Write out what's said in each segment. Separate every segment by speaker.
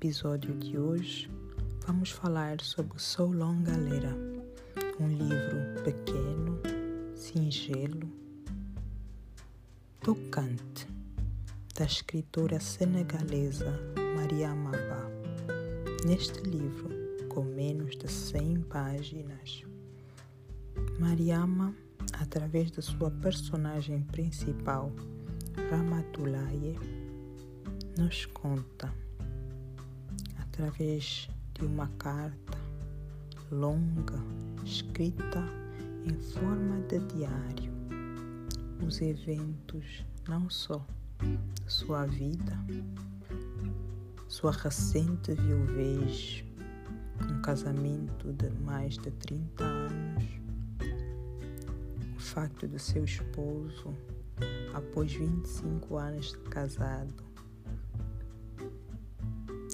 Speaker 1: Episódio de hoje, vamos falar sobre So Long Galera, um livro pequeno, singelo, tocante, da escritora senegalesa Maria Maba. Neste livro, com menos de 100 páginas, Mariama, através da sua personagem principal, Ramatulaye, nos conta, através de uma carta longa, escrita em forma de diário, os eventos não só de sua vida, sua recente viuvez, um casamento de mais de 30 anos, o facto de seu esposo, após 25 anos de casado,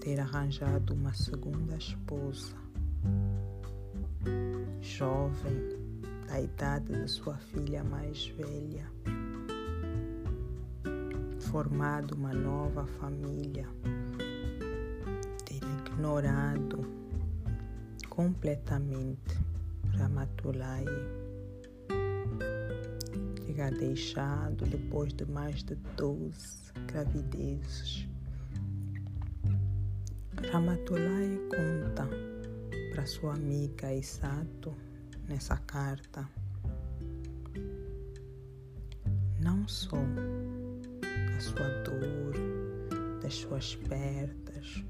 Speaker 1: ter arranjado uma segunda esposa, jovem, da idade de sua filha mais velha, formado uma nova família, ter ignorado completamente Ramatulai, ter deixado depois de mais de 12 gravidezes Ramatulai conta para sua amiga Isato nessa carta não só da sua dor, das suas perdas,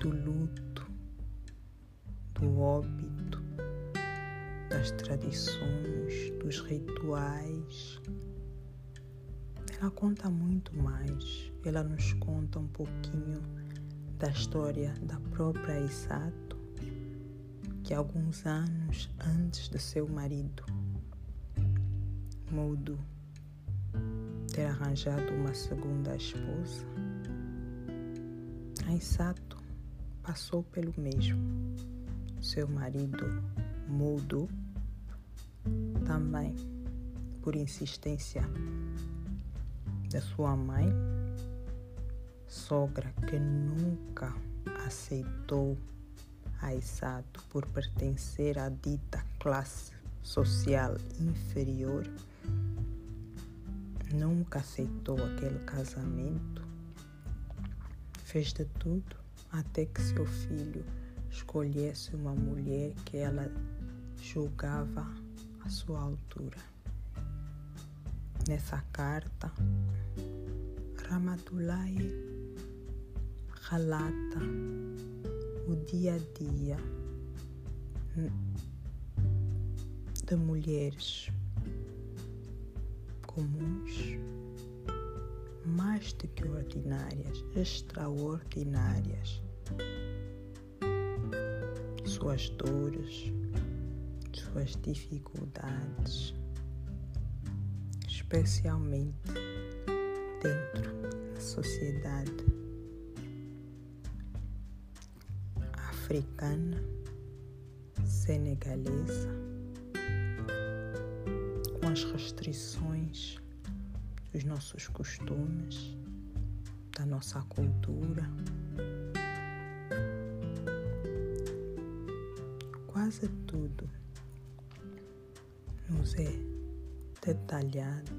Speaker 1: do luto, do óbito, das tradições, dos rituais. Ela conta muito mais. Ela nos conta um pouquinho da história da própria Isato, que alguns anos antes de seu marido, Mudo, ter arranjado uma segunda esposa, a Isato passou pelo mesmo. Seu marido, Mudo, também, por insistência da sua mãe, sogra que nunca aceitou a Isato por pertencer à dita classe social inferior, nunca aceitou aquele casamento, fez de tudo até que seu filho escolhesse uma mulher que ela julgava à sua altura. Nessa carta, Ramatulai relata o dia a dia de mulheres comuns, mais do que ordinárias, extraordinárias. Suas dores, suas dificuldades, especialmente dentro da sociedade africana, senegalesa, com as restrições dos nossos costumes, da nossa cultura. Quase tudo nos é detalhado.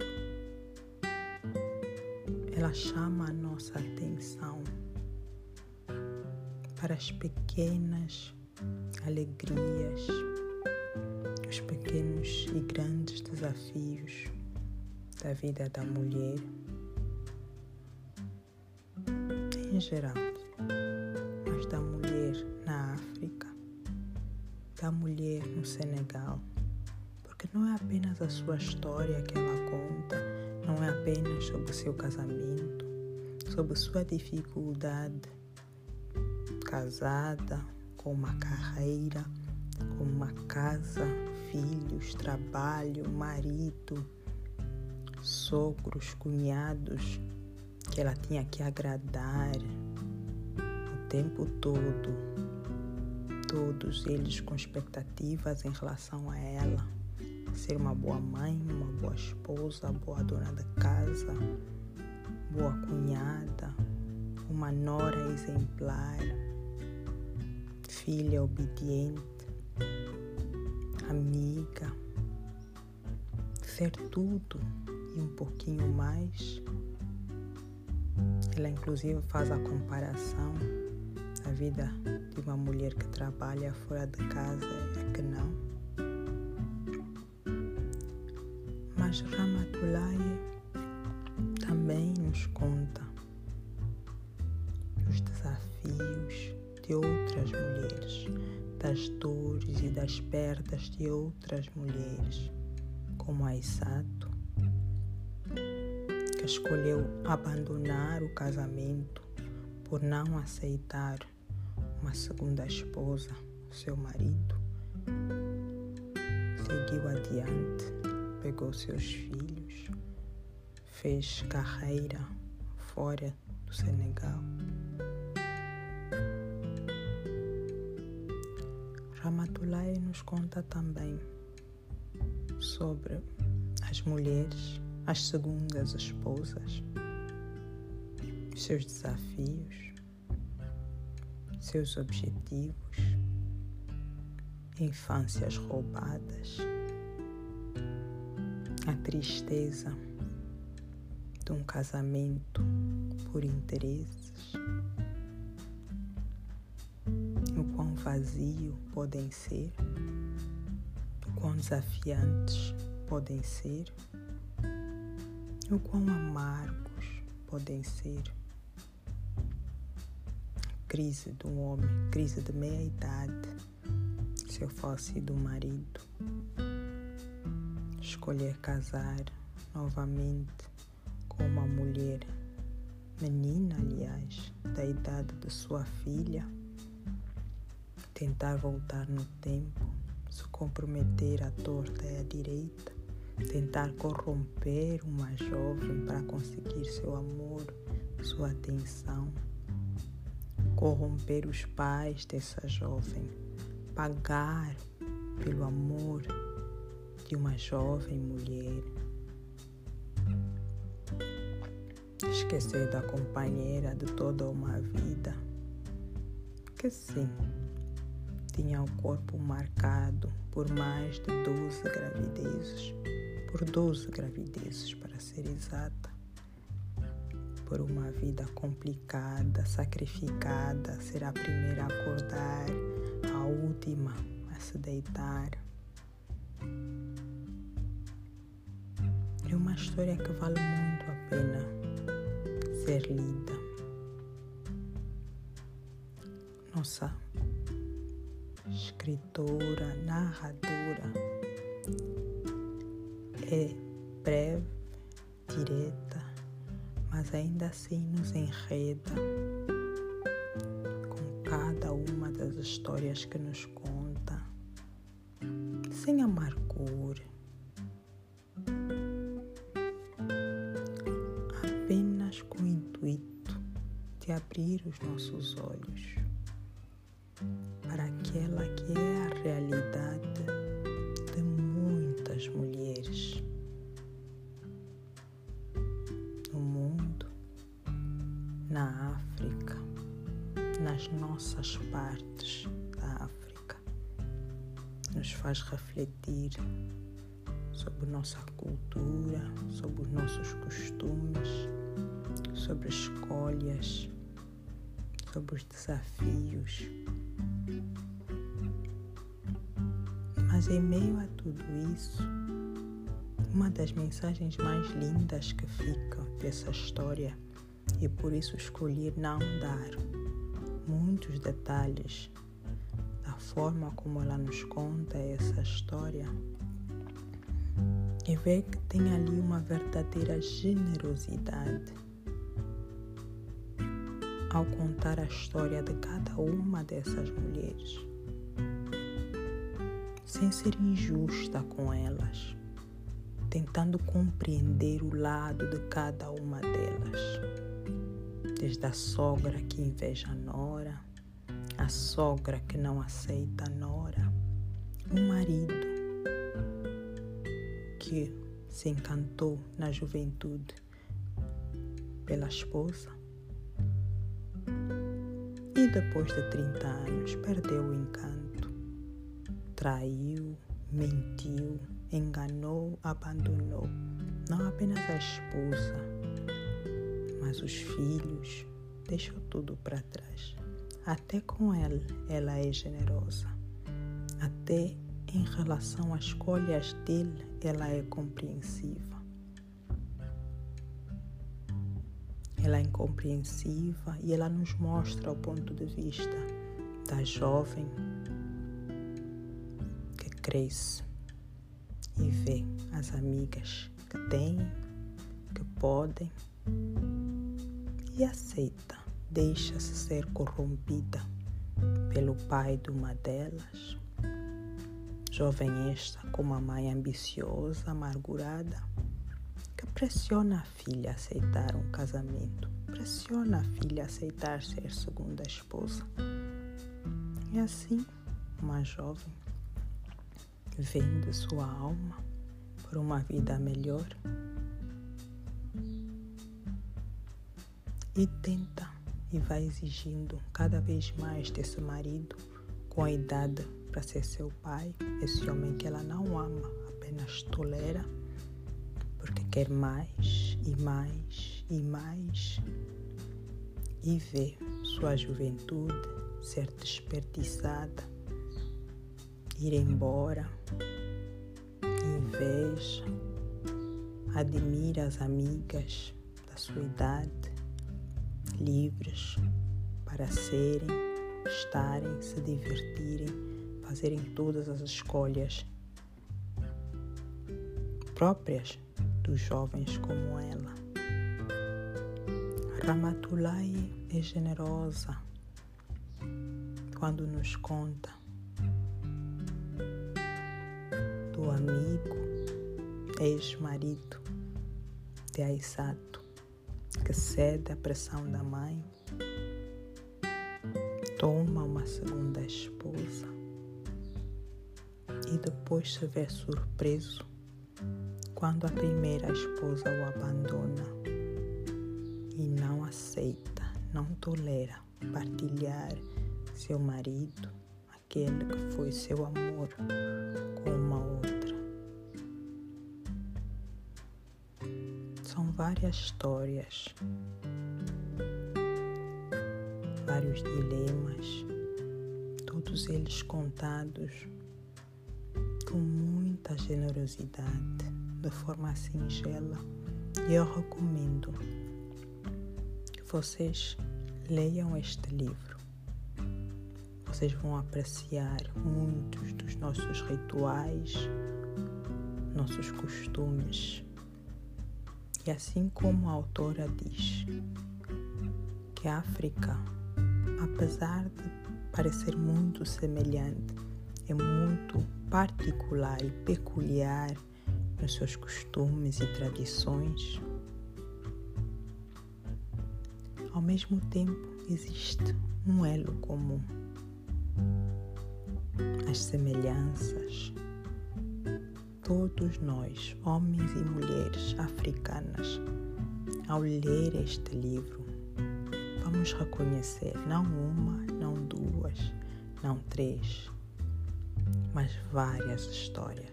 Speaker 1: Ela chama a nossa atenção para as pequenas alegrias, os pequenos e grandes desafios da vida da mulher em geral, mas da mulher na África, da mulher no Senegal, porque não é apenas a sua história que ela conta, não é apenas sobre o seu casamento, sobre sua dificuldade casada, com uma carreira, com uma casa, filhos, trabalho, marido, sogros, cunhados que ela tinha que agradar o tempo todo, todos eles com expectativas em relação a ela, ser uma boa mãe, uma boa esposa, boa dona da casa, boa cunhada, uma nora exemplar, filha obediente, amiga, ser tudo e um pouquinho mais. Ela inclusive faz a comparação da vida de uma mulher que trabalha fora de casa é que não. Mas Ramatulai também nos conta os desafios de outras mulheres, das dores e das perdas de outras mulheres, como a Isato, que escolheu abandonar o casamento por não aceitar uma segunda esposa, seu marido. Seguiu adiante, pegou seus filhos, fez carreira fora do Senegal. Ramatulai nos conta também sobre as mulheres, as segundas esposas, seus desafios, seus objetivos, infâncias roubadas, a tristeza de um casamento por interesses, quão vazio podem ser, o quão desafiantes podem ser, o quão amargos podem ser. Crise de um homem, crise de meia idade, se eu fosse do marido, escolher casar novamente com uma mulher, menina, aliás, da idade de sua filha, tentar voltar no tempo, se comprometer à torta e à direita, tentar corromper uma jovem para conseguir seu amor, sua atenção corromper os pais dessa jovem, pagar pelo amor de uma jovem mulher, esquecer da companheira de toda uma vida, que sim, tinha o corpo marcado por mais de 12 gravidezes, por 12 gravidezes para ser exata por uma vida complicada, sacrificada, ser a primeira a acordar, a última a se deitar. É uma história que vale muito a pena ser lida. Nossa escritora, narradora é breve, direta, mas ainda assim nos enreda com cada uma das histórias que nos conta, sem amargura, apenas com o intuito de abrir os nossos olhos na África, nas nossas partes da África, nos faz refletir sobre nossa cultura, sobre os nossos costumes, sobre escolhas, sobre os desafios. Mas em meio a tudo isso, uma das mensagens mais lindas que ficam dessa história e por isso escolhi não dar muitos detalhes da forma como ela nos conta essa história e ver que tem ali uma verdadeira generosidade ao contar a história de cada uma dessas mulheres, sem ser injusta com elas, tentando compreender o lado de cada uma delas desde a sogra que inveja a nora, a sogra que não aceita a nora, o marido que se encantou na juventude pela esposa e depois de 30 anos perdeu o encanto. Traiu, mentiu, enganou, abandonou não apenas a esposa, mas os filhos, deixou tudo para trás. Até com ele, ela é generosa. Até em relação às escolhas dele, ela é compreensiva. Ela é incompreensiva e ela nos mostra o ponto de vista da jovem que cresce e vê as amigas que têm, que podem e aceita, deixa-se ser corrompida pelo pai de uma delas. Jovem esta com uma mãe ambiciosa, amargurada, que pressiona a filha a aceitar um casamento, pressiona a filha a aceitar ser segunda esposa. E assim, uma jovem vende sua alma por uma vida melhor e tenta e vai exigindo cada vez mais desse marido com a idade para ser seu pai, esse homem que ela não ama, apenas tolera, porque quer mais e mais e mais. E vê sua juventude ser desperdiçada, ir embora inveja, admira as amigas da sua idade, livres para serem, estarem, se divertirem, fazerem todas as escolhas próprias dos jovens como ela. Ramatulai é generosa quando nos conta do amigo, ex-marido de Aisato, que cede à pressão da mãe, toma uma segunda esposa. E depois se vê surpreso quando a primeira esposa o abandona e não aceita, não tolera partilhar seu marido, aquele que foi seu amor, com várias histórias, vários dilemas, todos eles contados com muita generosidade, de forma singela. E eu recomendo que vocês leiam este livro vocês vão apreciar muitos dos nossos rituais, nossos costumes. E assim como a autora diz que a África, apesar de parecer muito semelhante, é muito particular e peculiar nos seus costumes e tradições, ao mesmo tempo existe um elo comum as semelhanças. Todos nós, homens e mulheres africanas, ao ler este livro, vamos reconhecer não uma, não duas, não três, mas várias histórias.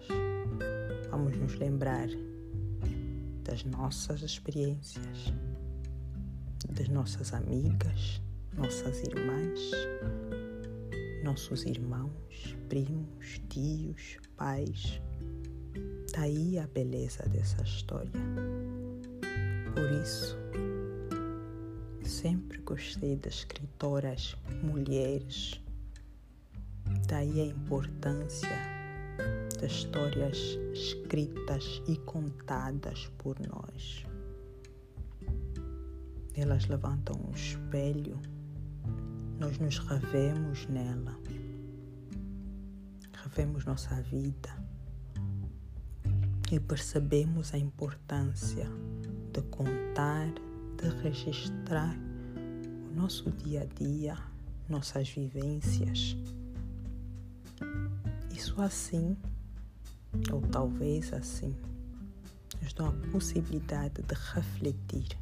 Speaker 1: Vamos nos lembrar das nossas experiências, das nossas amigas, nossas irmãs, nossos irmãos, primos, tios, pais. Daí tá a beleza dessa história. Por isso, sempre gostei das escritoras mulheres. Daí a importância das histórias escritas e contadas por nós. Elas levantam um espelho nós nos revemos nela, revemos nossa vida e percebemos a importância de contar, de registrar o nosso dia a dia, nossas vivências. Isso assim, ou talvez assim, nos dá a possibilidade de refletir,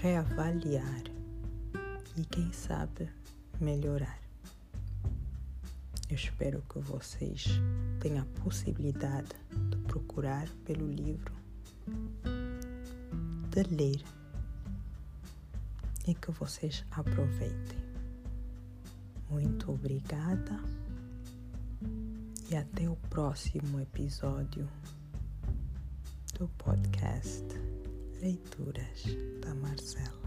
Speaker 1: reavaliar e, quem sabe, melhorar. Eu espero que vocês tenham a possibilidade de procurar pelo livro, de ler e que vocês aproveitem. Muito obrigada e até o próximo episódio do podcast Leituras da Marcela.